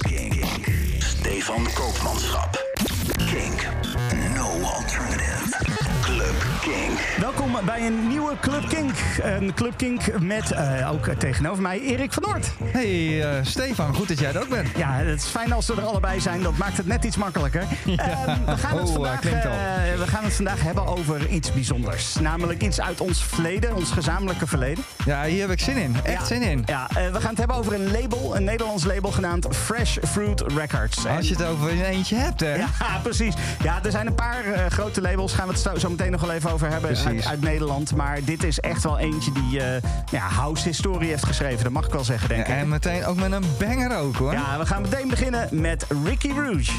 Kink. Stefan Koopmanschap. Kink. No alternative. Kink. Welkom bij een nieuwe Club Kink. Een Club Kink met eh, ook tegenover mij Erik van Noord. Hey eh, Stefan, goed dat jij er ook bent. Ja, het is fijn als we er allebei zijn. Dat maakt het net iets makkelijker. Ehm, we, gaan het Oh, vandaag, eh, we gaan het vandaag hebben over iets bijzonders. Namelijk iets uit ons verleden, ons gezamenlijke verleden. Ja, hier heb ik zin in. Echt Ja, zin in. Ja, eh, we gaan het hebben over een label, een Nederlands label genaamd Fresh Fruit Records. Als je het over in eentje hebt, hè? Ja, precies. Ja, er zijn een paar eh, grote labels. Gaan we het zo, zo meteen nog wel even over hebben uit, Nederland. Maar dit is echt wel eentje die eh ja, house-historie heeft geschreven. Dat mag ik wel zeggen, denk Ja, ik. en meteen ook met een banger ook, hoor. Ja, we gaan meteen beginnen met Ricky Rouge.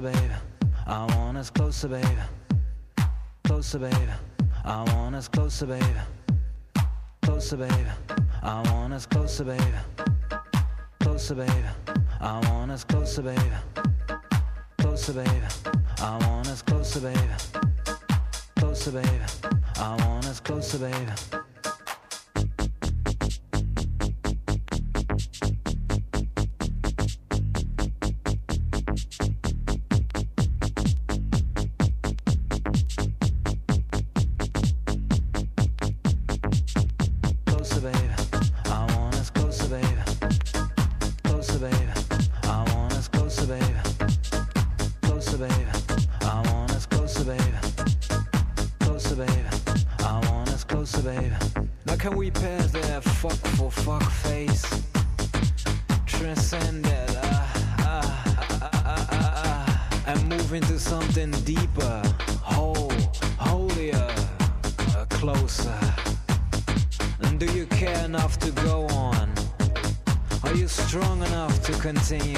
closer, baby. I want us closer, baby. Closer, baby. I want us closer, baby. Closer, baby. I want us closer, baby. Closer, baby. I want us closer, baby. Closer, baby. I want us closer, baby. Closer, baby. I want us closer, baby. dancing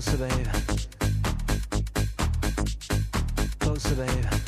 Closer, babe. Closer, babe.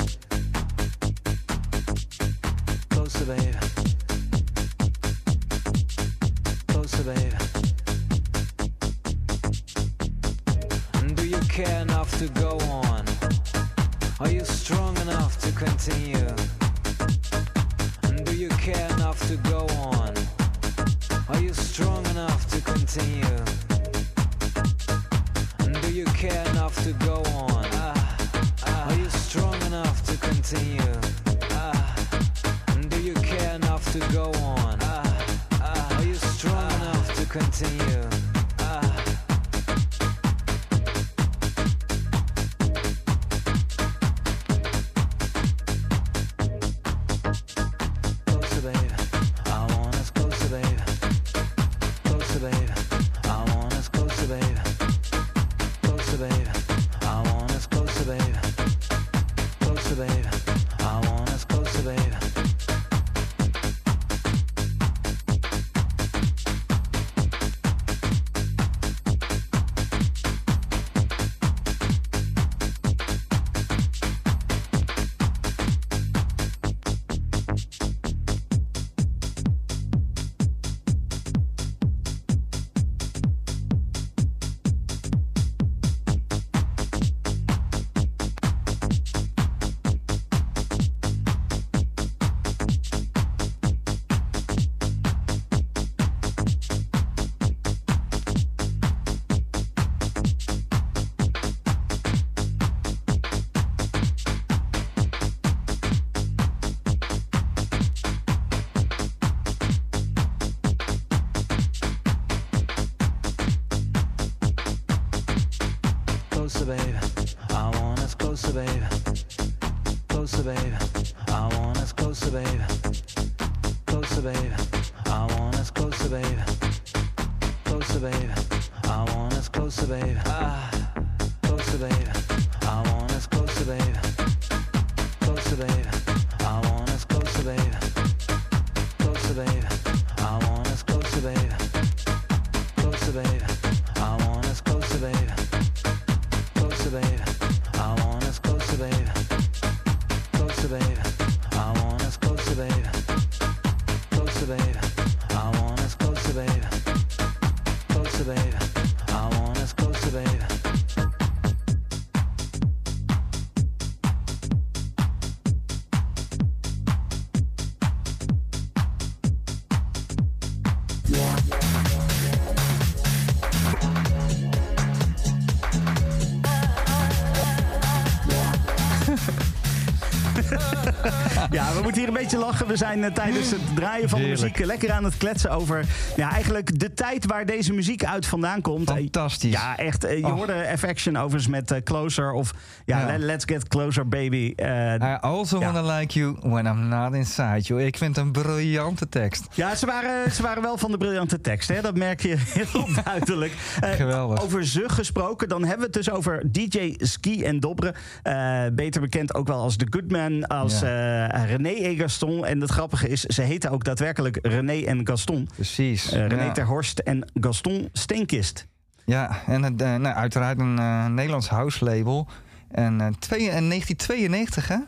Hier een beetje lachen. We zijn eh, tijdens het draaien van Heerlijk. de muziek lekker aan het kletsen over ja, eigenlijk de tijd waar deze muziek uit vandaan komt. Fantastisch. Ja, echt. eh, Je Oh. hoorde F-Action overigens met eh, Closer of ja, Ja. Let- Let's Get Closer Baby. Eh, I also Ja. wanna like you when I'm not inside you. Ik vind het een briljante tekst. Ja, ze waren, ze waren wel van de briljante tekst. Hè? Dat merk je heel duidelijk. Eh, Geweldig. Over ze gesproken, dan hebben we het dus over DJ Ski en Dobre. Eh, beter bekend ook wel als The Goodman, als eh, René en Gaston. En het grappige is, ze heten ook daadwerkelijk René en Gaston. Precies. Eh, René ja. ter Horst en Gaston Steenkist. Ja, en het, eh, nou, uiteraard een eh, Nederlands house label. En, twee, en 1992, hè?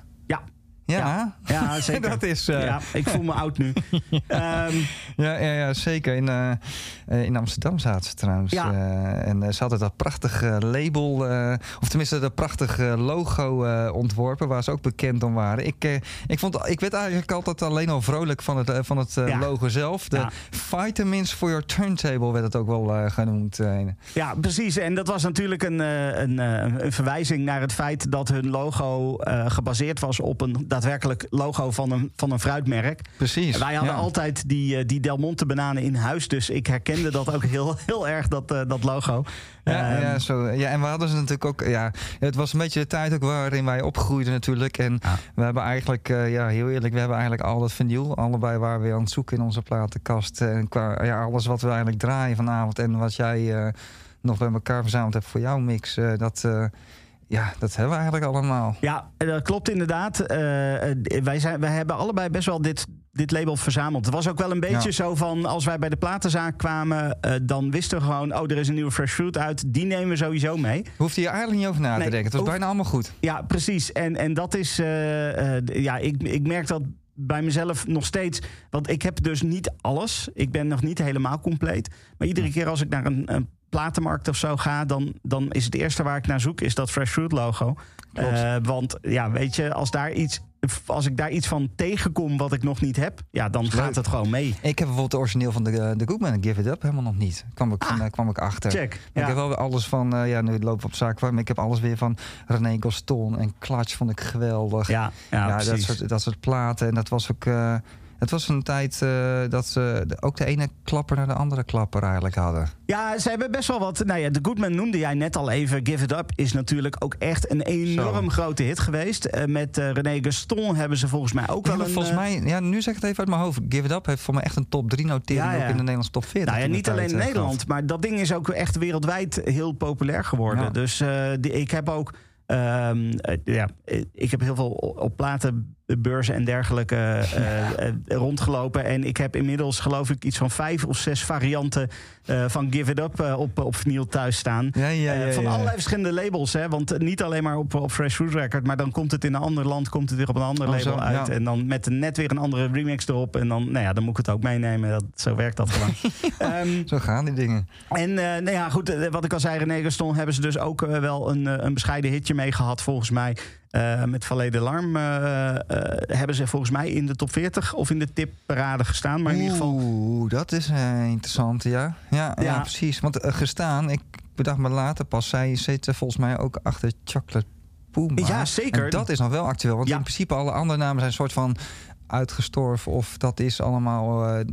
Ja. Ja, zeker. dat is... eh, Ja, ik voel me oud nu. Ehm, Ja, ja, ja zeker. In, eh, eh, in Amsterdam zaten ze trouwens. Ja. En ze hadden dat prachtige label, of tenminste dat prachtige logo ontworpen, waar ze ook bekend om waren. Ik, ik, vond, ik werd eigenlijk altijd alleen al vrolijk van het, van het Ja. logo zelf. De. Vitamins for your turntable werd het ook wel genoemd. Ja, precies. En dat was natuurlijk een, een, een verwijzing naar het feit dat hun logo gebaseerd was op een daadwerkelijk logo van een, van een fruitmerk. Precies. Wij hadden ja. altijd die, eh, die Del Monte bananen in huis, dus ik herkende dat ook heel, heel erg, dat, eh, dat logo. Ja, Ehm, ja, zo, ja, en we hadden ze natuurlijk ook. Ja, het was een beetje de tijd ook waarin wij opgroeiden, natuurlijk. En Ja. we hebben eigenlijk, eh, ja, heel eerlijk, we hebben eigenlijk al dat vinyl. Allebei waren we aan het zoeken in onze platenkast. En qua ja, alles wat we eigenlijk draaien vanavond en wat jij nog bij elkaar verzameld hebt voor jouw mix, dat, ja, dat hebben we eigenlijk allemaal. Ja, dat klopt inderdaad. Eh, eh, wij, zijn, wij hebben allebei best wel dit, dit label verzameld. Het was ook wel een beetje Ja. zo van... als wij bij de platenzaak kwamen... eh, dan wisten we gewoon... oh, er is een nieuwe Fresh Fruit uit. Die nemen we sowieso mee. We hoefden hier eigenlijk niet over na te denken. Het was hoef- bijna allemaal goed. Ja, precies. En, en dat is... eh, eh, ja, ik, ik merk dat bij mezelf nog steeds... want ik heb dus niet alles. Ik ben nog niet helemaal compleet. Maar iedere keer als ik naar een... een platenmarkt of zo ga, dan, dan is het eerste waar ik naar zoek, is dat Fresh Fruit logo. Eh, want ja, weet je, als, daar iets, als ik daar iets van tegenkom wat ik nog niet heb, ja, dan gaat leuk. het gewoon mee. Ik heb bijvoorbeeld het origineel van de, eh, de Goodman, Give It Up, helemaal nog niet. Kwam ik, van, eh, kwam ik achter. Check. Ja. Ik heb wel weer alles van, ja, nu lopen we op zaak, maar ik heb alles weer van René Gaston en Clutch vond ik geweldig. Ja, ja, Ja, dat, soort, dat soort platen. En dat was ook. Het was een tijd eh, dat ze de- ook de ene klapper naar de andere klapper eigenlijk hadden. Ja, ze hebben best wel wat. Nou ja, The Goodman noemde jij net al even. Give It Up is natuurlijk ook echt een enorm Zo. grote hit geweest. Eh, met eh, René Gaston hebben ze volgens mij ook wel een. volgens mij, ja, nu zeg ik het even uit mijn hoofd. Give It Up heeft voor mij echt een top 3 notering Ja, ja. ook in de Nederlandse top 40. Nou ja, de niet alleen in Nederland, maar dat ding is ook echt wereldwijd heel populair geworden. Dus die, ik heb ook. ehm, eh, ja, ik heb heel veel op op platenbeurzen en dergelijke eh, eh, rondgelopen. En ik heb inmiddels, geloof ik, iets van vijf of zes varianten eh, van Give It Up eh, op, op vinyl thuis staan. Ja, ja, Eh, van allerlei verschillende labels. Hè? Want eh, niet alleen maar op, op Fresh Fruit Record. Maar dan komt het in een ander land. Komt het weer op een ander Oh, label zo, uit. En dan met net weer een andere remix erop. En dan, nou ja, dan moet ik het ook meenemen. Dat, zo werkt dat gewoon. Ehm, Zo gaan die dingen. en eh, nou ja, goed, eh, wat ik al zei, René Gaston hebben ze dus ook eh, wel een, eh, een bescheiden hitje mee gehad, volgens mij. Eh, met Valet de Larm eh, eh, hebben ze volgens mij in de top 40 of in de tipparade gestaan. Maar in ieder geval. Oeh, dat is interessant, ja. Ja, ja. Ja. precies. Want gestaan, ik bedacht me later pas, zij zitten volgens mij ook achter Chocolate Puma. Ja, zeker. En dat is nog wel actueel, want Ja. in principe alle andere namen zijn een soort van uitgestorven of dat is allemaal... eh, in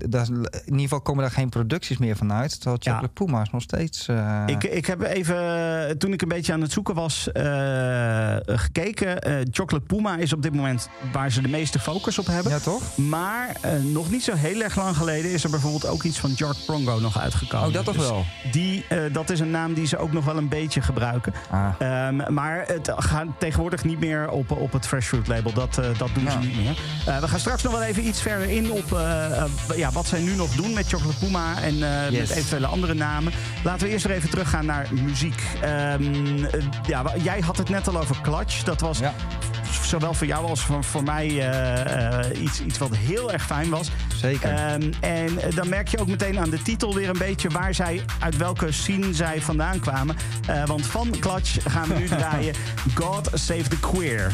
ieder geval komen daar geen producties meer van uit. Terwijl Ja. Chocolate Puma is nog steeds... eh, Ik, ik heb even, toen ik een beetje aan het zoeken was, eh, gekeken. Eh, Chocolate Puma is op dit moment waar ze de meeste focus op hebben. ja, toch? Maar eh, nog niet zo heel erg lang geleden is er bijvoorbeeld ook iets van Jark Prongo nog uitgekomen. Oh, dat toch Dus wel? Die, eh, dat is een naam die ze ook nog wel een beetje gebruiken. Ah. Ehm, maar het gaat tegenwoordig niet meer op, op het Fresh Fruit label. Dat, eh, dat doen ze niet meer. Eh, we gaan straks nog wel even iets verder in op eh, eh, ja, wat zij nu nog doen met Chocolate Puma en eh, Yes. met eventuele andere namen. Laten we eerst weer even teruggaan naar muziek. Ehm, eh, ja, jij had het net al over Clutch. Dat was Ja, zowel voor jou als voor, voor mij iets, iets wat heel erg fijn was. zeker. Ehm, en dan merk je ook meteen aan de titel weer een beetje waar zij, uit welke scene zij vandaan kwamen. Want van Clutch gaan we nu draaien God Save the Queer.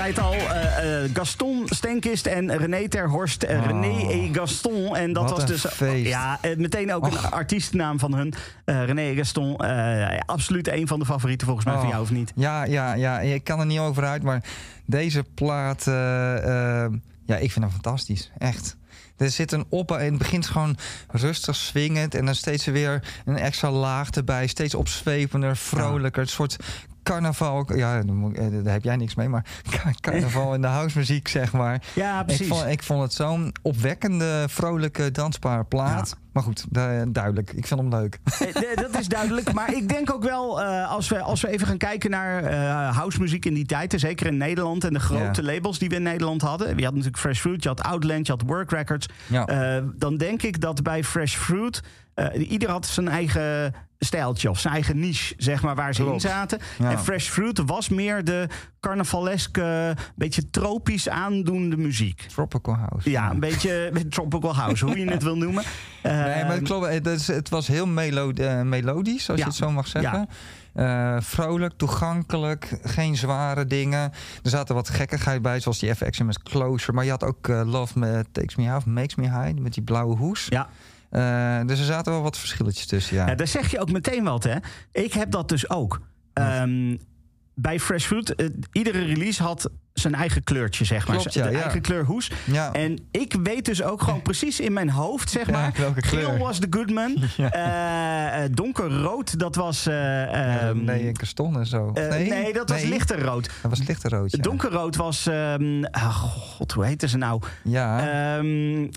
Zei het al, eh, eh, Gaston Stenkist en René Terhorst. eh, Oh. René et Gaston. En dat Wat was dus feest. ja, eh, meteen ook een artiestennaam van hun. Eh, René et Gaston, eh, absoluut een van de favorieten volgens mij van Oh. jou, of niet? Ja, ja, ja. Ik kan er niet over uit, maar deze plaat, eh, eh, ja, ik vind hem fantastisch. Echt. Er zit een op en het begint gewoon rustig swingend en dan steeds weer een extra laag erbij, steeds opzwepender, vrolijker. Een soort carnaval. Ja, daar eh, daar heb jij niks mee, maar carnaval in de housemuziek, zeg maar. Ja, Ik precies. vond, ik vond het zo'n opwekkende, vrolijke, dansbare plaat. Ja. Maar goed, du- duidelijk. Ik vind hem leuk. Eh, dat is duidelijk. Maar ik denk ook wel, eh, als, we, als we even gaan kijken naar eh housemuziek in die tijd, en zeker in Nederland en de grote labels die we in Nederland hadden. Je had natuurlijk Fresh Fruit, je had Outland, je had Work Records. Ja. Dan denk ik dat bij Fresh Fruit ieder had zijn eigen stijltje of zijn eigen niche, zeg maar, waar ze Klopt. in zaten. Ja. En Fresh Fruit was meer de carnavaleske, beetje tropisch aandoende muziek. Tropical House. Ja, een beetje, een beetje tropical house, hoe je het wil noemen. Nee, maar Eh, het, klopt, het, is- het was heel melo eh, melodisch, als Ja. je het zo mag zeggen. Eh, vrolijk, toegankelijk, geen zware dingen. Er zaten wat gekkigheid bij, zoals die FX met Closure. Maar je had ook eh, Love Me, Takes Me Half, Makes Me High, met die blauwe hoes. Ja. Eh, dus er zaten wel wat verschilletjes tussen, ja. Ja, daar zeg je ook meteen wat, hè? Ik heb dat dus ook. Ehm, bij Fresh Fruit, eh, iedere release had zijn eigen kleurtje, zeg maar. Klopt, ja, de ja. eigen kleur hoes. ja. En ik weet dus ook gewoon precies in mijn hoofd, zeg maar. welke kleur? Geel was de Goodman. Eh, donkerrood, dat was... eh, ehm, nee, en Kaston en zo. eh, nee? dat was lichter rood. Dat was lichter rood. Donkerrood was... ehm, ah, God, hoe heette ze nou? Ja, een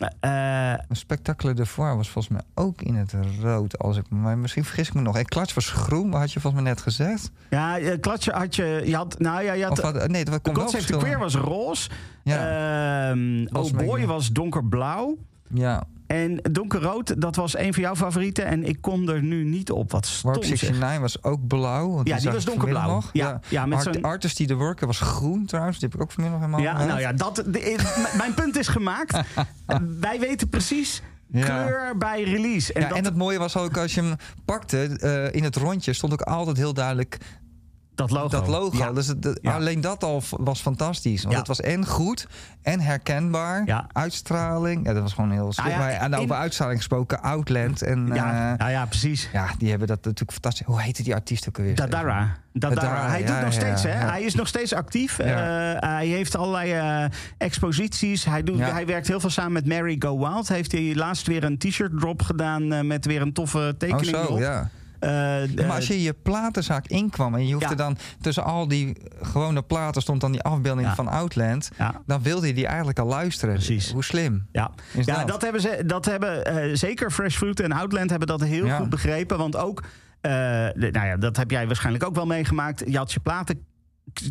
Spectacle de Foire was volgens mij ook in het rood. Als ik, maar misschien vergis ik me nog. En Klats was groen, had je volgens mij net gezegd. ja, klatje had je... je had, nou ja, je had... Of had, nee, dat kon wel Queer was roze. Ja. Ehm, Was oh Boy was donkerblauw. Ja, En donkerrood, dat was een van jouw favorieten. En ik kom er nu niet op. Wat Warp stom zeg. 69 was ook blauw. want Ja, die was donkerblauw. Nog. Ja, ja, met Art- Artist die de Worker was groen trouwens. Die heb ik ook vanmiddag mijn Ja, nou ja, dat, de- m- mijn punt is gemaakt. Wij weten precies Ja. kleur bij release. En ja, dat, en het mooie was ook als je hem pakte, eh, in het rondje stond ook altijd heel duidelijk dat logo. dat logo. Ja. Dus het, het- Ja. alleen dat al was fantastisch. Want Ja. het was en goed en herkenbaar. Uitstraling. Ja, dat was gewoon heel slim. Nou ja, maar, over uitstraling gesproken, Outland. En ja, ja, ja, precies. ja, die hebben dat natuurlijk fantastisch. Hoe heette die artiest ook alweer? Dadara. Dadara. Dadara, Hij doet nog steeds, hè? Hij is nog steeds actief. Eh, hij heeft allerlei eh, exposities. Hij, doet, hij werkt heel veel samen met Mary Go Wild. Heeft hij laatst weer een t-shirt drop gedaan eh, met weer een toffe Oh tekening zo, erop. ja. Eh, maar als je je platenzaak inkwam en je hoefde Ja. dan tussen al die gewone platen stond dan die afbeelding Ja. van Outland, ja, dan wilde je die eigenlijk al luisteren. Precies. Hoe slim. ja. Is ja dat? dat hebben, ze, dat hebben eh, zeker Fresh Fruit en Outland hebben dat heel goed begrepen. Want ook, eh, de- nou ja, dat heb jij waarschijnlijk ook wel meegemaakt. Je had je platen,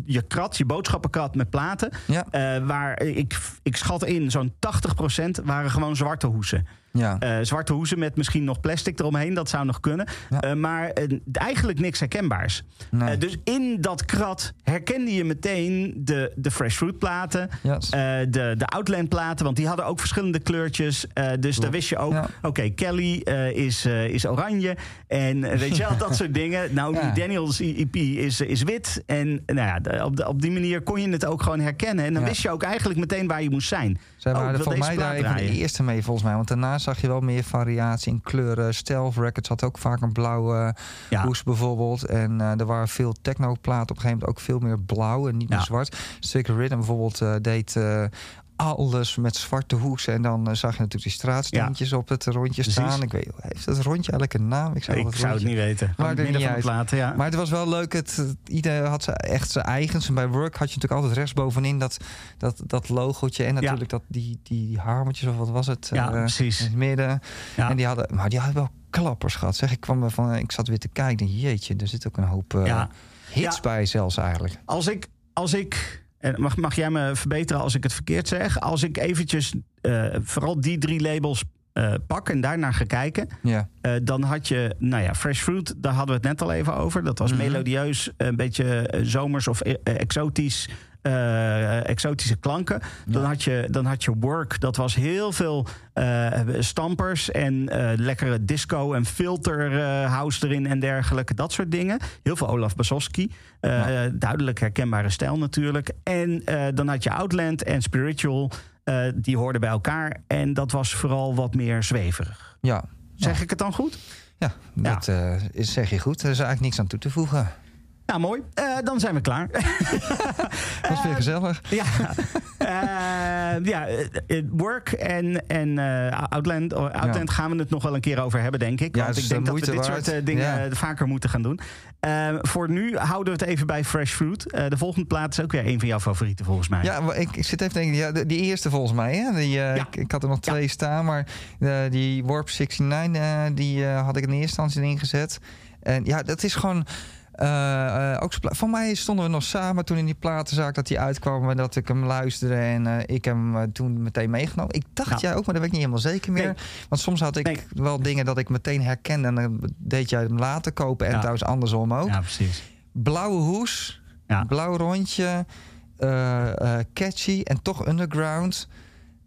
je krat, je boodschappenkrat met platen. Ja. eh, waar ik, ik schat in, zo'n 80% waren gewoon zwarte hoesen. Ja. Eh, zwarte hoesen met misschien nog plastic eromheen, dat zou nog kunnen. Ja. Eh, maar eh, eigenlijk niks herkenbaars. Nee. Dus in dat krat herkende je meteen de, de Fresh Fruit platen. Yes. de, de Outland platen, want die hadden ook verschillende kleurtjes. Dus daar wist je ook, oké, Kelly is, is oranje. En weet je wel, dat soort dingen. Nou. Daniels EP is, is wit. En nou ja, op, de- op die manier kon je het ook gewoon herkennen. En dan wist je ook eigenlijk meteen waar je moest zijn. Zij Oh, waren volgens mij daar van de eerste mee, volgens mij. Want daarna zag je wel meer variatie in kleuren. Stealth Records had ook vaak een blauwe Ja. hoes bijvoorbeeld. En eh, er waren veel technoplaten op een gegeven moment ook veel meer blauw en niet Ja. meer zwart. Stick Rhythm bijvoorbeeld eh, deed eh, alles met zwarte hoes. En dan eh, zag je natuurlijk die straatsteentjes op het rondje Precies. staan. Ik weet, heeft dat rondje eigenlijk een naam? Ik zou, Ik dat zou het niet weten. Niet van het uit. laten, ja. Maar het was wel leuk. Het, ieder had zijn, echt zijn eigens. En bij Work had je natuurlijk altijd rechtsbovenin dat, dat, dat logootje. En natuurlijk dat, die, die harmetjes of wat was het? ja, eh, precies. in het midden. En die hadden, maar die hadden wel klappers gehad. Zeg, ik kwam ervan, ik zat weer te kijken. Jeetje, er zit ook een hoop Ja. hits bij zelfs eigenlijk. Als ik, als ik en mag, mag jij me verbeteren als ik het verkeerd zeg? Als ik eventjes eh, vooral die drie labels eh, pak en daarnaar ga kijken... Ja, eh, dan had je, nou ja, Fresh Fruit, daar hadden we het net al even over. Dat was Mhm. melodieus, een beetje zomers of eh, exotisch. Eh, exotische klanken. Dan, had je, dan had je Work, dat was heel veel eh, stampers en eh, lekkere disco en filter house erin en dergelijke. Dat soort dingen. Heel veel Olaf Basowski. Duidelijk herkenbare stijl natuurlijk. En dan had je Outland en Spiritual. die hoorden bij elkaar. En dat was vooral wat meer zweverig. Ja, Zeg ik het dan goed? ja dat is, zeg je goed. Er is eigenlijk niks aan toe te voegen. Nou, mooi. Eh, dan zijn we klaar. Dat is weer gezellig. ja, Eh, ja eh, eh, Work en, en Outland, oh, Outland gaan we het nog wel een keer over hebben, denk ik. Ja, Want ik denk de dat we dit soort dingen Ja. vaker moeten gaan doen. Voor nu houden we het even bij Fresh Fruit. De volgende plaat is ook weer een van jouw favorieten, volgens mij. Ja, ik, ik zit even te denken, ja, die eerste volgens mij. Hè? Die, Ja. ik, ik had er nog Ja. twee staan, maar die Warp 69, eh, die had ik in eerste instantie ingezet. En ja, dat is gewoon. Eh, ook Voor mij stonden we nog samen toen in die platenzaak dat hij uitkwam en dat ik hem luisterde en eh, ik hem toen meteen meegenomen. Ik dacht jij ook, maar dat weet ik niet helemaal zeker meer. Nee. Want soms had ik Nee. wel dingen dat ik meteen herkende en dan deed jij hem later kopen en Ja. trouwens andersom ook. Ja, precies. Blauwe hoes, Ja. blauw rondje, catchy en toch underground.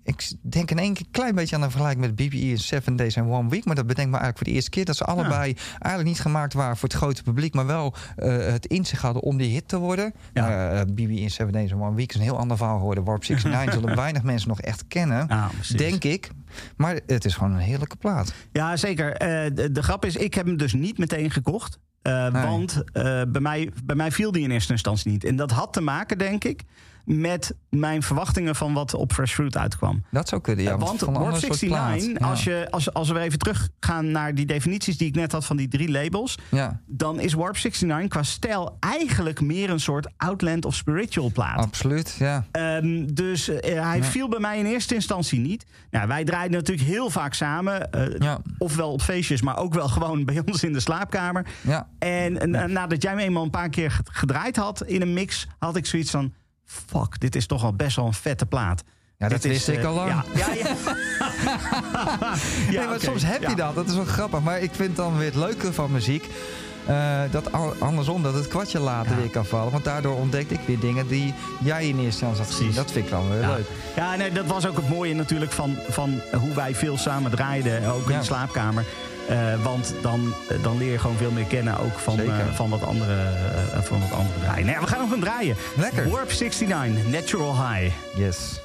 Ik denk in één keer een klein beetje aan een vergelijking met BBE in Seven Days and One Week. Maar dat bedenk me eigenlijk voor de eerste keer dat ze allebei eigenlijk niet gemaakt waren voor het grote publiek. Maar wel eh, het in zich hadden om die hit te worden. Ja. BBE in Seven Days and One Week is een heel ander verhaal geworden. Warp 69 zullen weinig mensen nog echt kennen. Denk ik. Maar het is gewoon een heerlijke plaat. Ja, zeker. Eh, de, de grap is, ik heb hem dus niet meteen gekocht. Nee. Want bij, mij, bij mij viel die in eerste instantie niet. En dat had te maken, denk ik, met mijn verwachtingen van wat op Fresh Fruit uitkwam. Dat zou kunnen, ja. Eh, want want Warp ander soort 69, plaat. Ja. als, je, als, als we even teruggaan naar die definities die ik net had van die drie labels, Ja, dan is Warp 69 qua stijl eigenlijk meer een soort Outland of Spiritual plaat. absoluut. Ja. Ehm, dus eh, hij Ja. viel bij mij in eerste instantie niet. Nou, wij draaiden natuurlijk heel vaak samen. eh, Ja. Ofwel op feestjes, maar ook wel gewoon bij ons in de slaapkamer. Ja. En na- nadat jij me eenmaal een paar keer ged- gedraaid had in een mix, had ik zoiets van: fuck, dit is toch wel best wel een vette plaat. Ja, dat is, wist ik eh, al lang. Ja, ja, nee, maar soms heb je dat. Dat is wel grappig. Maar ik vind dan weer het leuke van muziek. eh, dat al- andersom, dat het kwartje later Ja. weer kan vallen. Want daardoor ontdekte ik weer dingen die jij in eerste instantie had gezien. Dat vind ik dan weer Ja. leuk. Ja, nee, dat was ook het mooie natuurlijk van, van hoe wij veel samen draaiden, ook in Ja. de slaapkamer. Eh, want dan, eh, dan leer je gewoon veel meer kennen, ook van, eh, van, wat, andere, van wat andere draaien. Nou ja, we gaan nog een draaien. Lekker. Warp 69, Natural High. Yes.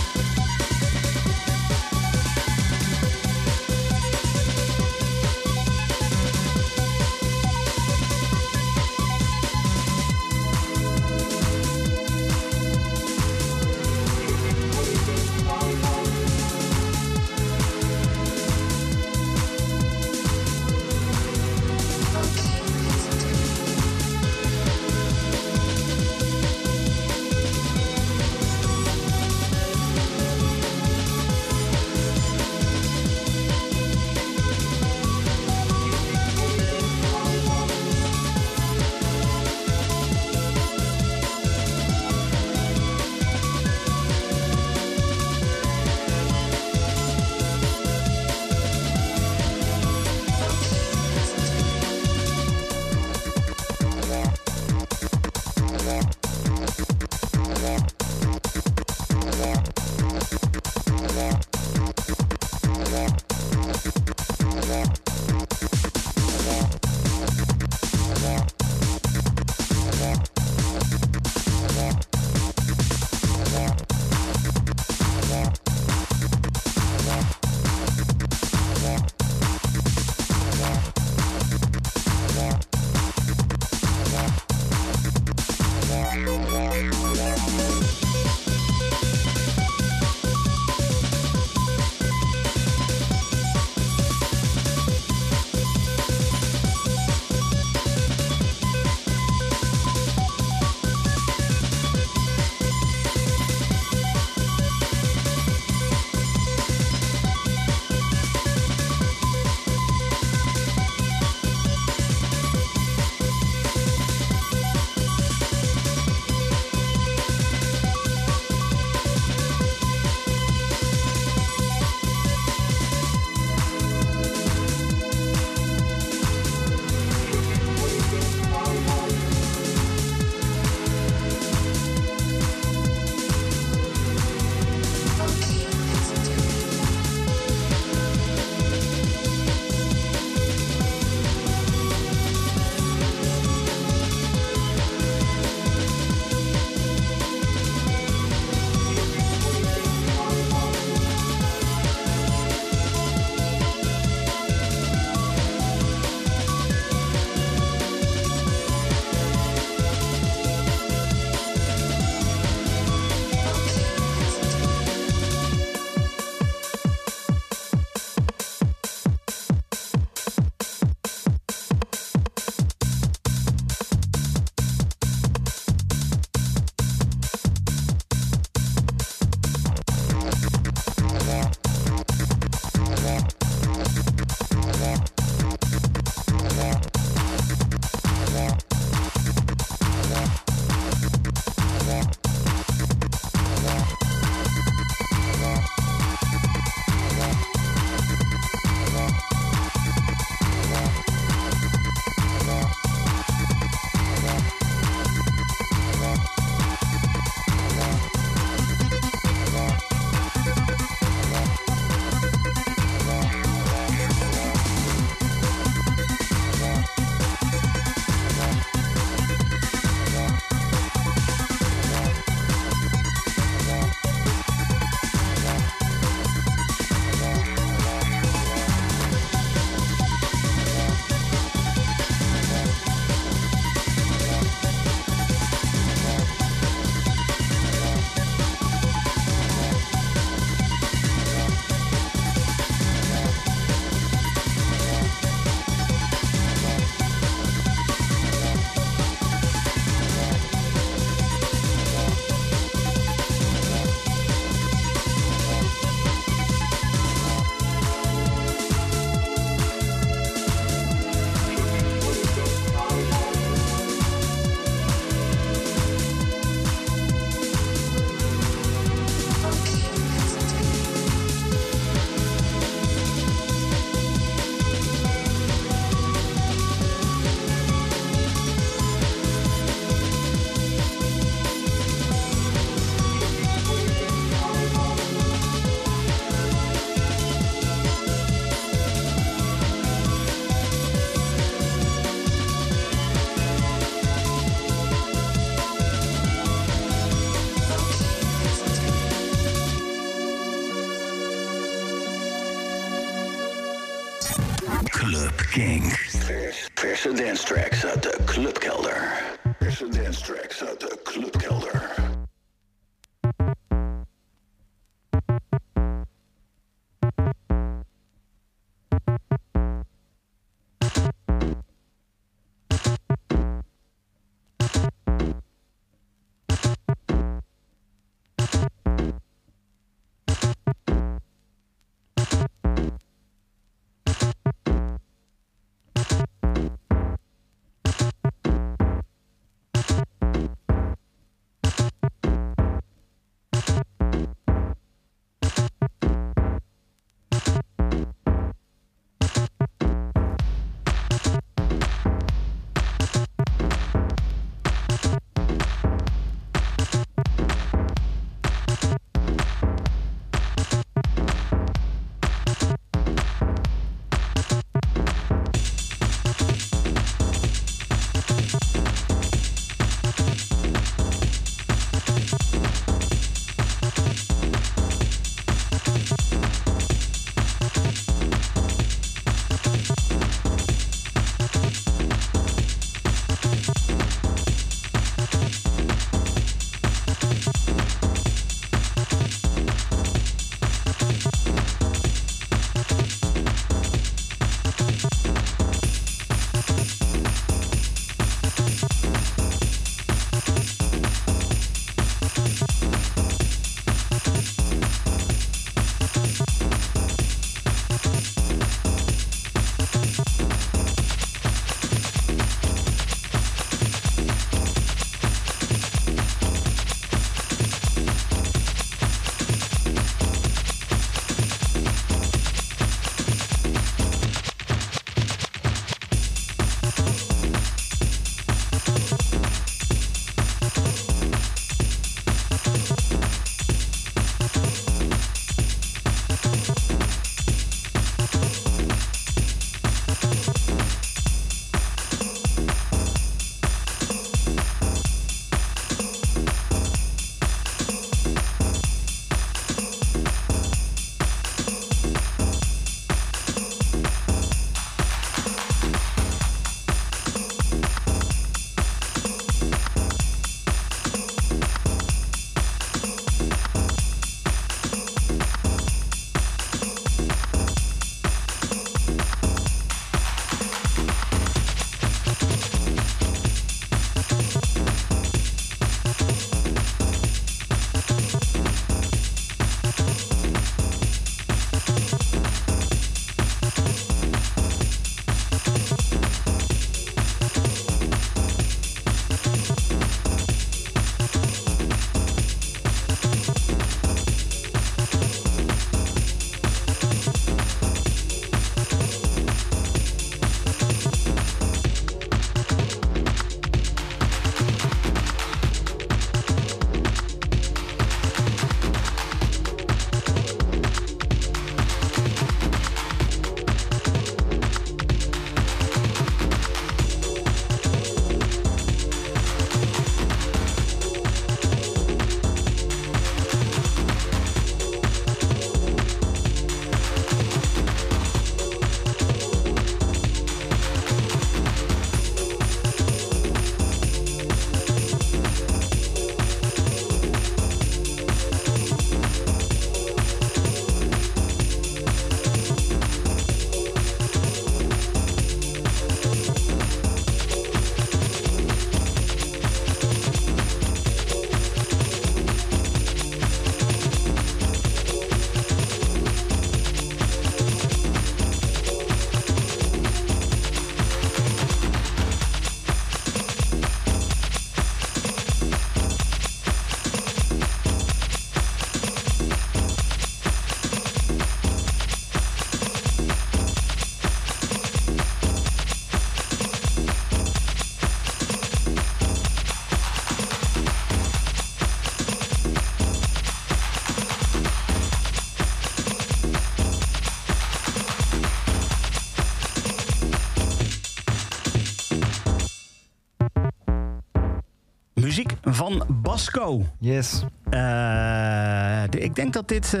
Van Basco. Yes. Eh, de- ik denk dat dit. eh,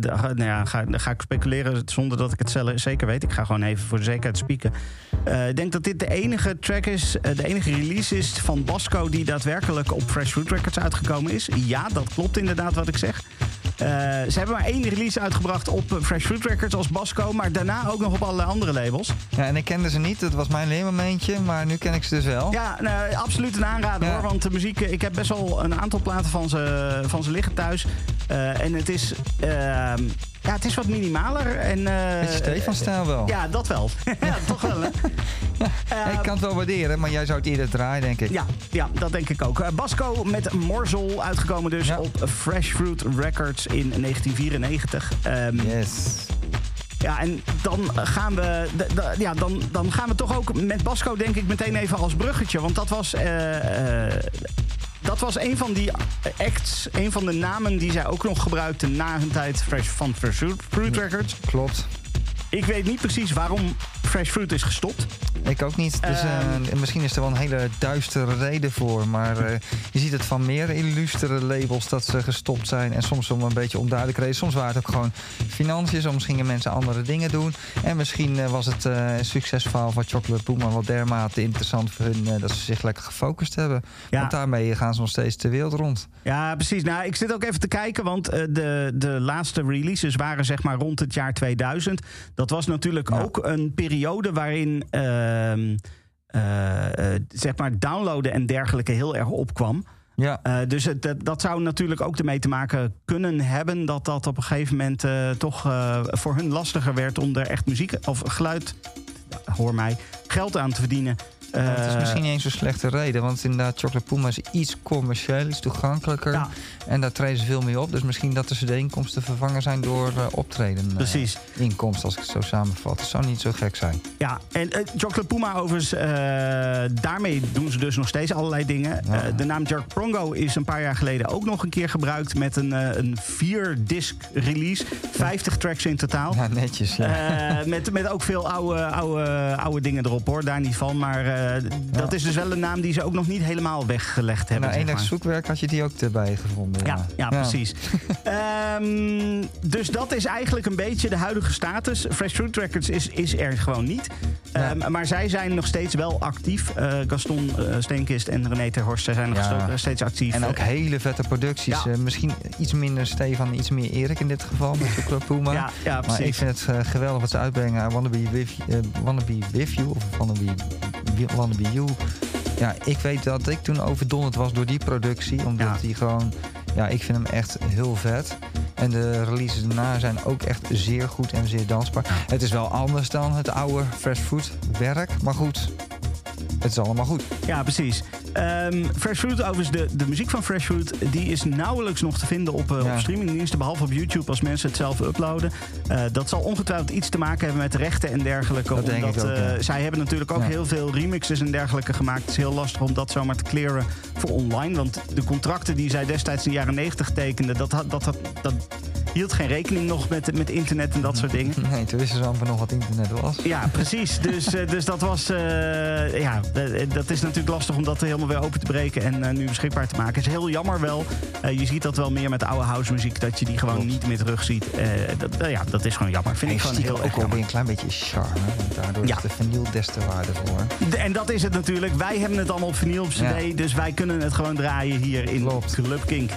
de- nou ja, ga, ga ik speculeren zonder dat ik het zelf zeker weet. Ik ga gewoon even voor de zekerheid spieken. Eh, ik denk dat dit de enige track is, de enige release is van Basco die daadwerkelijk op Fresh Fruit Records uitgekomen is. Ja, dat klopt inderdaad wat ik zeg. Eh, ze hebben maar één release uitgebracht op eh, Fresh Fruit Records als Basco, maar daarna ook nog op allerlei andere labels. Ja, en ik kende ze niet. Het was mijn leermomentje, maar nu ken ik ze dus wel. Ja, nou, absoluut een aanrader Ja. hoor. Want de muziek, eh, ik heb best wel een aantal platen van ze, van ze liggen thuis. En het is, ehm, ja, het is wat minimaler. En, eh, Beetje Stefan-stijl wel. Ja, dat wel. ja, toch wel hè. Eh, ik kan het wel waarderen, maar jij zou het eerder draaien, denk ik. ja, ja, dat denk ik ook. Eh, Basco met Morzel, uitgekomen dus Ja. op Fresh Fruit Records in 1994. Ehm, Yes. Ja, en dan gaan we. ja, dan, dan gaan we toch ook met Basco, denk ik, meteen even als bruggetje. Want dat was. eh, eh, dat was een van die acts, een van de namen die zij ook nog gebruikten na hun tijd fresh, van Fresh Fruit Records. Klopt. Ik weet niet precies waarom Fresh Fruit is gestopt. Ik ook niet. Dus eh, Ehm. misschien is er wel een hele duistere reden voor. Maar eh, je ziet het van meer illustere labels dat ze gestopt zijn. En soms om een beetje onduidelijke reden. Soms waren het ook gewoon financiën. Soms gingen mensen andere dingen doen. En misschien eh, was het eh, een succesverhaal van Chocolate Puma wel dermate interessant voor hun eh, dat ze zich lekker gefocust hebben. Ja. Want daarmee gaan ze nog steeds de wereld rond. Ja, precies. Nou, ik zit ook even te kijken, want eh, de, de laatste releases waren zeg maar rond het jaar 2000. Dat was natuurlijk Ja. ook een periode waarin eh, eh, zeg maar downloaden en dergelijke heel erg opkwam. Ja. Eh, dus het, dat, dat zou natuurlijk ook ermee te maken kunnen hebben dat dat op een gegeven moment toch voor hun lastiger werd om er echt muziek of geluid, hoor mij, geld aan te verdienen. Het is misschien niet eens zo'n slechte reden. Want inderdaad, Chocolate Puma is iets commercieel, iets toegankelijker. Ja. En daar treden ze veel mee op. Dus misschien dat de cd-inkomsten vervangen zijn door eh, optreden. eh, Precies. inkomsten, als ik het zo samenvat. Dat zou niet zo gek zijn. Ja, en eh, Chocolate Puma overigens, daarmee doen ze dus nog steeds allerlei dingen. Ja. De naam Jack Prongo is een paar jaar geleden ook nog een keer gebruikt met een, een vier-disc release. 50 tracks in totaal. Ja, netjes. Ja. Met, met ook veel oude, oude, oude dingen erop hoor, daar niet van. Maar dat is dus wel een naam die ze ook nog niet helemaal weggelegd en hebben. na zeg enig zoekwerk had je die ook erbij gevonden. Ja, ja, precies. Ehm, dus dat is eigenlijk een beetje de huidige status. Fresh Fruit Records is, is er gewoon niet. Ehm, maar zij zijn nog steeds wel actief. Eh, Gaston uh, Steenkist en René ter Horst zij zijn nog steeds actief. En ook hele vette producties. Eh, misschien iets minder Stefan, iets meer Erik in dit geval met Chocolate Puma. ja, ja, maar ik precies. vind het eh, geweldig wat ze uitbrengen. I Wanna Be With, eh, wanna be with You of Wanna Be, wanna be You. Ja, ik weet dat ik toen overdonderd was door die productie. Omdat Ja. die gewoon... Ja, ik vind hem echt heel vet. En de releases daarna zijn ook echt zeer goed en zeer dansbaar. Het is wel anders dan het oude Fresh Fruit werk. Maar goed, het is allemaal goed. Ja, precies. Ehm, Fresh Fruit, overigens, de, de muziek van Fresh Fruit... die is nauwelijks nog te vinden op, eh, Ja. op streamingdiensten... behalve op YouTube als mensen het zelf uploaden. Eh, dat zal ongetwijfeld iets te maken hebben met rechten en dergelijke. Dat denk omdat ook, eh, ja. zij hebben natuurlijk ook Ja. heel veel remixes en dergelijke gemaakt. Het is heel lastig om dat zomaar te clearen voor online. Want de contracten die zij destijds in de jaren 90 tekenden... dat, dat, dat hield geen rekening nog met, met internet en dat soort dingen. Nee, toen wisten ze amper nog wat internet was. Ja, precies. Dus, dus dat was. eh, ja, eh, dat is natuurlijk lastig om dat helemaal weer open te breken en eh, nu beschikbaar te maken. is heel jammer wel. Eh, je ziet dat wel meer met oude house muziek, dat je die gewoon Klopt. niet meer terugziet. Eh dat, eh, ja, dat is gewoon jammer. Vind En ik gewoon heel ook erg wel weer jammer. een klein beetje charme. Daardoor Ja. is de vinyl des te waardevol. De- En dat is het natuurlijk. Wij hebben het allemaal op vinyl op CD, Ja. dus wij kunnen het gewoon draaien hier in Klopt. Club Kink.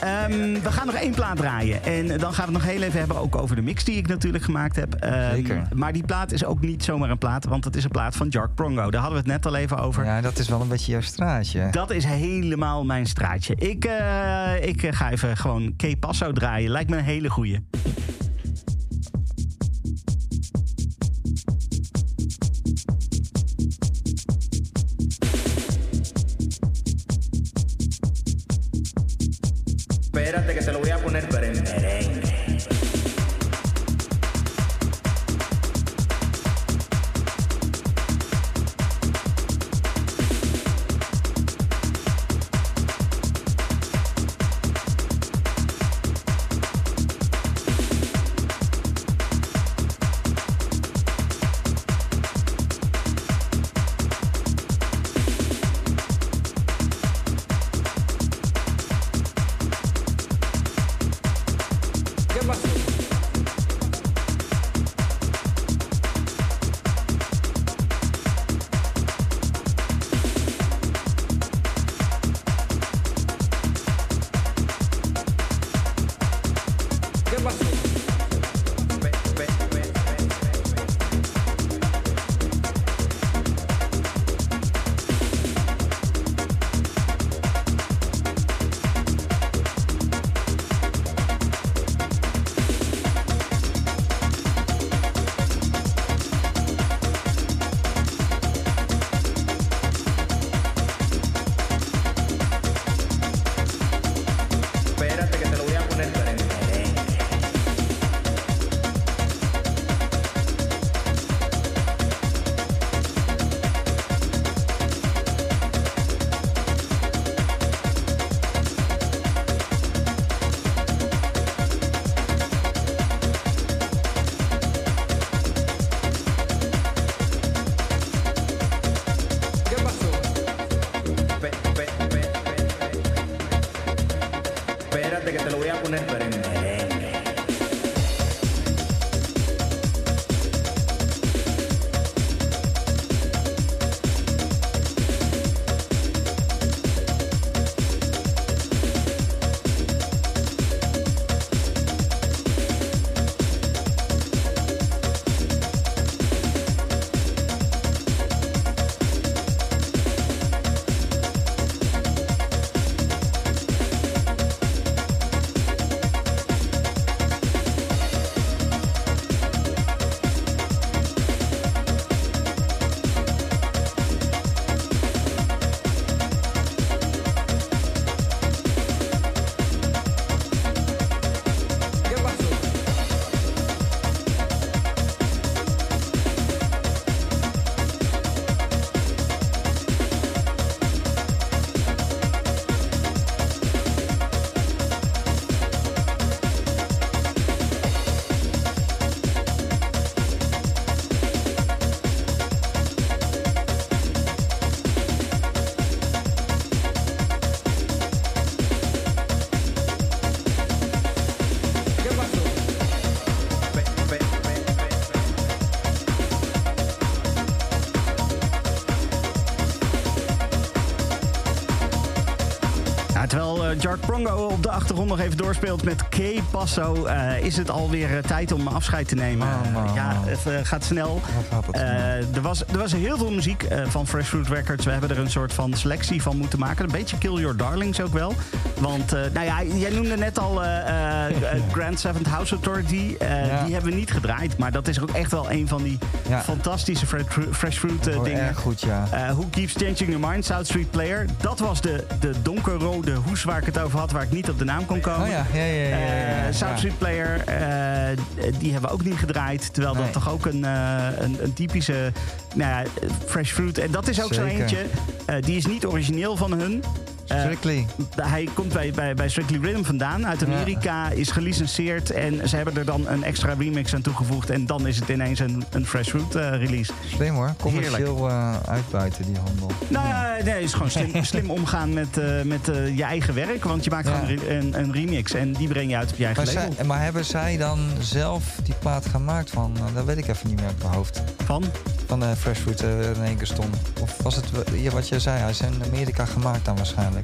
Ehm, we gaan nog één plaat draaien. En dan gaan we het nog heel even hebben ook over de mix die ik natuurlijk gemaakt heb. Ehm, Zeker. Maar die plaat is ook niet zomaar een plaat, want het is een plaat van Jark Prongo. Daar hadden we het net al even over. Ja, dat is wel een beetje jouw straatje. Dat is helemaal mijn straatje. Ik, eh, ik ga even gewoon K Passo draaien. Lijkt me een hele goeie. Op de achtergrond nog even doorspeelt met K Passo, eh, is het alweer eh, tijd om afscheid te nemen. Man, man, ja, het eh, gaat snel. Eh, er, was, er was heel veel muziek eh, van Fresh Fruit Records. We hebben er een soort van selectie van moeten maken. Een beetje Kill Your Darlings ook wel. Want, eh, nou ja, jij noemde net al eh, eh, eh, Grand Seventh House Authority. Eh, Ja. Die hebben we niet gedraaid. Maar dat is ook echt wel een van die Ja. fantastische Fresh, Fru- Fresh Fruit eh, Oh, dingen. erg goed, ja. Eh, Who Keeps Changing Your Mind, South Street Player. Dat was de, de donkerrode hoes waar ik het over had, waar ik niet op de naam kon komen. Oh ja, ja, ja, ja. Ja, ja. Eh, South. Street Player, eh, die hebben we ook niet gedraaid. Terwijl Nee. dat toch ook een, eh, een, een typische nou ja, fresh fruit. En dat is ook zo Zeker. eentje. eh, die is niet origineel van hun. Eh, Strictly. hij komt bij, bij, bij Strictly Rhythm vandaan, uit Amerika, is gelicenseerd. En ze hebben er dan een extra remix aan toegevoegd. En dan is het ineens een, een fresh fruit eh, release. Slim hoor. Commercieel eh, uitbuiten die handel. Nou ja, nee, het is gewoon slim, slim omgaan met, eh, met eh, je eigen werk. Want je maakt gewoon een, een, remix en die breng je uit op je eigen Maar, label. zij, maar hebben zij dan zelf die plaat gemaakt van, eh, dat weet ik even niet meer uit mijn hoofd, Van? van eh Fresh Fruit eh, in één keer stond? Of was het eh, wat je zei, hij is in Amerika gemaakt dan waarschijnlijk?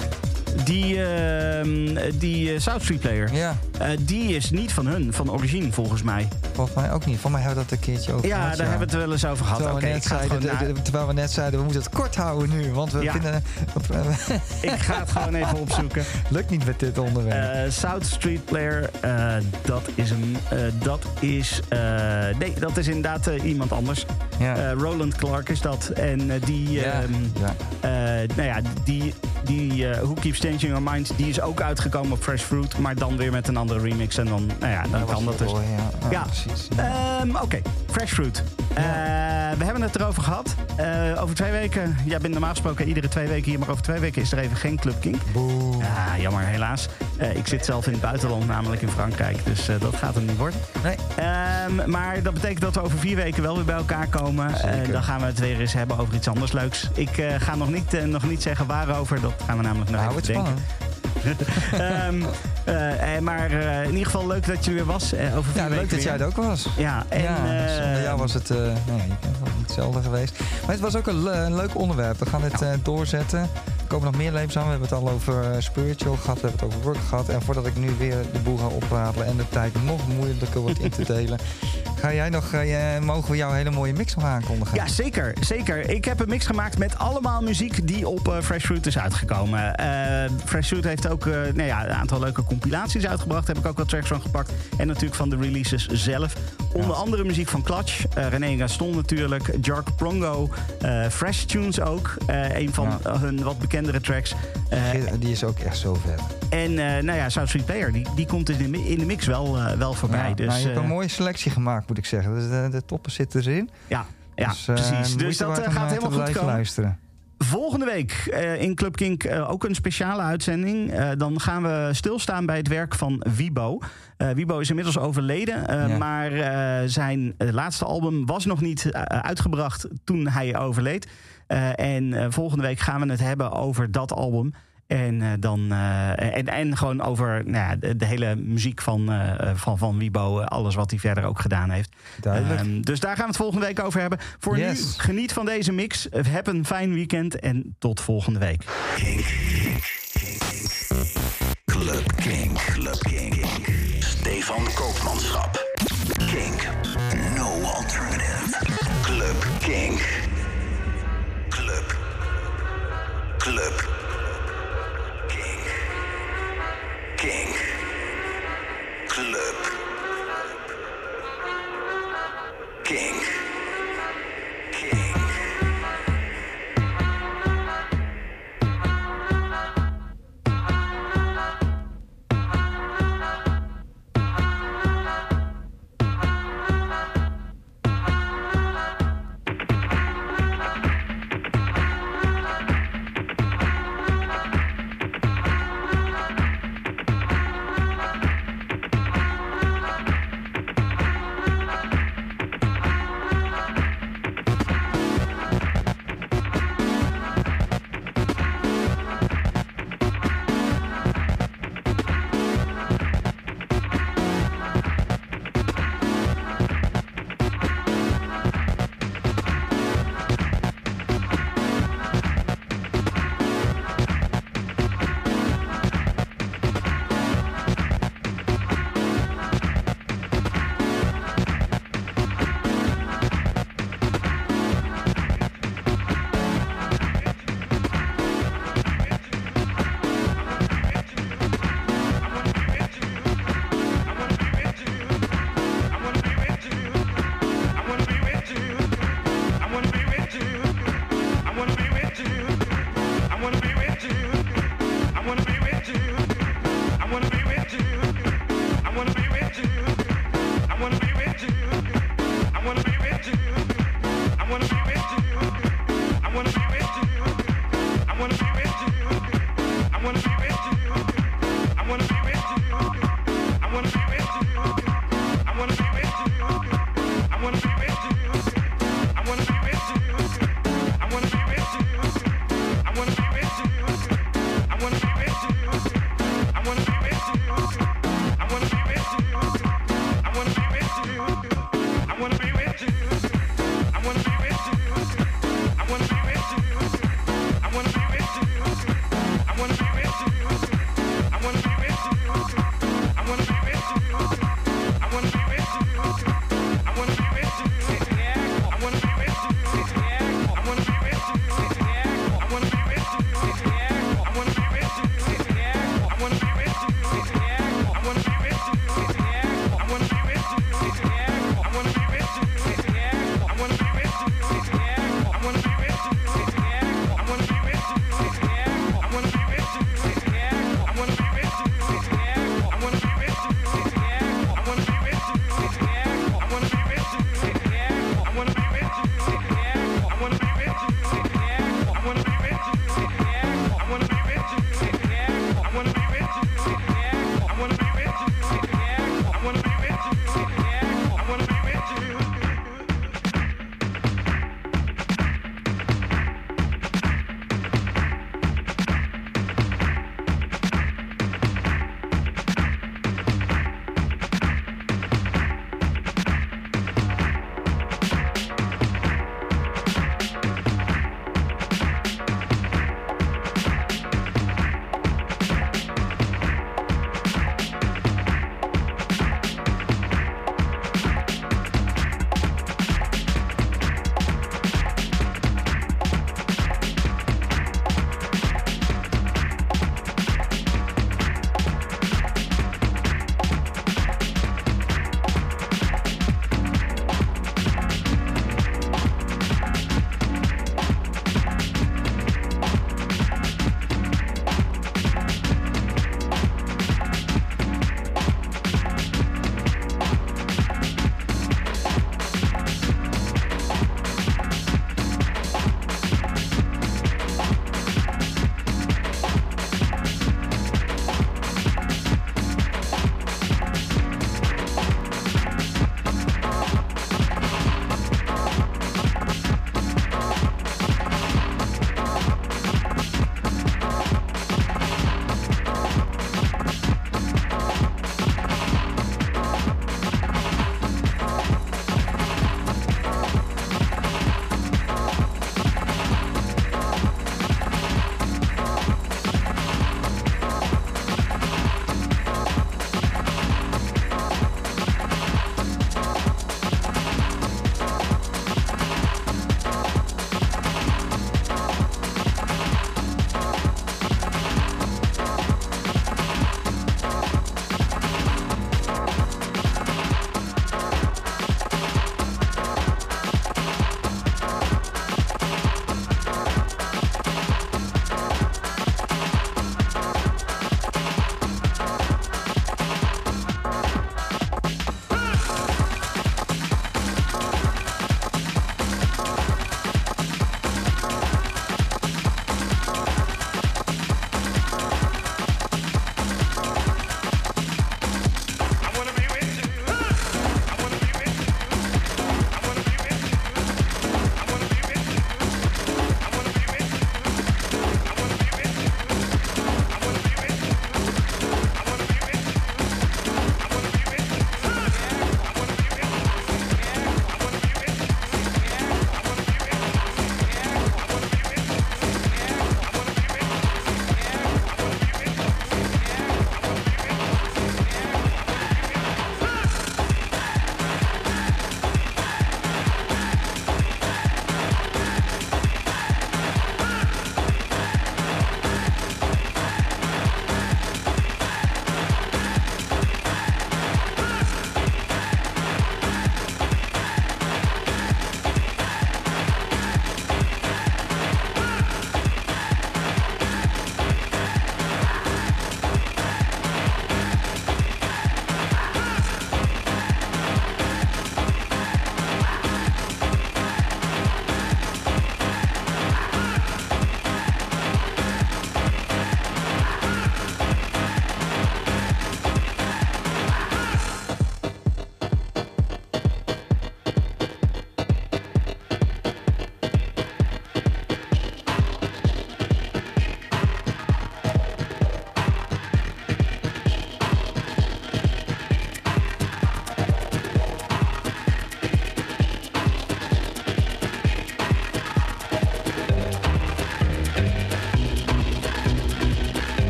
Die, ehm, die eh, South Street Player. Ja, Eh, die is niet van hun, van origine volgens mij. volgens mij ook niet. Voor mij hebben we dat een keertje over Ja, gehad, daar hebben we het wel eens over gehad. Terwijl, Oké, we net zeiden, terwijl we net zeiden, we moeten het kort houden nu. Want we Ja. vinden... ik ga het gewoon even opzoeken. lukt niet met dit onderwerp. Eh, South Street Player, dat is een. dat is. nee, dat is inderdaad iemand anders. ja. Roland Clark is dat. En die. ja. ehm, ja. eh, nou ja, die. die eh, Who Keeps Changing Your Mind, die is ook uitgekomen op Fresh Fruit, maar dan weer met een andere remix. En dan, nou ja, dan kan dat dus. wel, Ja, precies. Ehm, Oké, Fresh Fruit. Eh, we hebben het erover gehad. Eh, over twee weken, jij bent normaal gesproken iedere twee weken hier, maar over twee weken is er even geen Club Kink. Boe. Ja, jammer, helaas. Ik zit zelf in het buitenland, namelijk in Frankrijk, dus dat gaat hem niet worden. Nee. Ehm, maar dat betekent dat we over vier weken wel weer bij elkaar komen. Dan gaan we het weer eens hebben over iets anders leuks. Ik ga nog niet, nog niet zeggen waarover, dat gaan we namelijk nog even bedenken. Ehm, eh, eh, maar eh, in ieder geval leuk dat je er weer was. over Ja, leuk dat weer. jij er ook was. Ja, en, ja, jou was het nou hetzelfde geweest. Maar het was ook een, le- een leuk onderwerp. We gaan het doorzetten. Er komen nog meer levens aan. We hebben het al over spiritual gehad. We hebben het over work gehad. En voordat ik nu weer de boel ga opradelen en de tijd nog moeilijker wordt in te delen... Ga jij nog, mogen we jouw hele mooie mix nog aankondigen? Ja, zeker, zeker. Ik heb een mix gemaakt met allemaal muziek die op Fresh Fruit is uitgekomen. Fresh Fruit heeft ook eh, nou ja, een aantal leuke compilaties uitgebracht. Daar heb ik ook wat tracks van gepakt. En natuurlijk van de releases zelf. Onder andere muziek van Clutch, eh, René Gaston natuurlijk, Jark Prongo, eh, Fresh Tunes ook. een van Ja. hun wat bekendere tracks. Die is ook echt zo vet. en nou ja, South Street Player, die, die komt in de, in de mix wel, wel voorbij. Ja, dus, nou, je hebt een mooie selectie gemaakt, moet ik zeggen. Dus de, de toppen zitten erin. ja, ja Dus, precies. Dus dat gaat helemaal goed komen. luisteren. Volgende week eh, in Club Kink eh, ook een speciale uitzending. Eh, dan gaan we stilstaan bij het werk van Wibo. Wibo is inmiddels overleden, Ja. maar zijn laatste album was nog niet uitgebracht toen hij overleed. En volgende week gaan we het hebben over dat album. En, eh, dan, eh, en, en gewoon over nou ja, de, de hele muziek van, eh, van, van Wibo. alles wat hij verder ook gedaan heeft. Duidelijk. Ehm, dus daar gaan we het volgende week over hebben. Voor Yes. nu, geniet van deze mix. Heb een fijn weekend en tot volgende week. Club King. Club King. Stefan Koopmanschap. King. No alternative.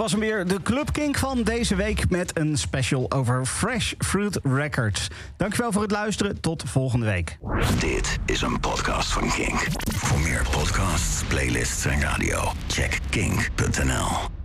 Was hem weer, de Club Kink van deze week... met een special over Fresh Fruit Records. Dankjewel voor het luisteren. Tot volgende week. Dit is een podcast van Kink. Voor meer podcasts, playlists en radio, check kink.nl.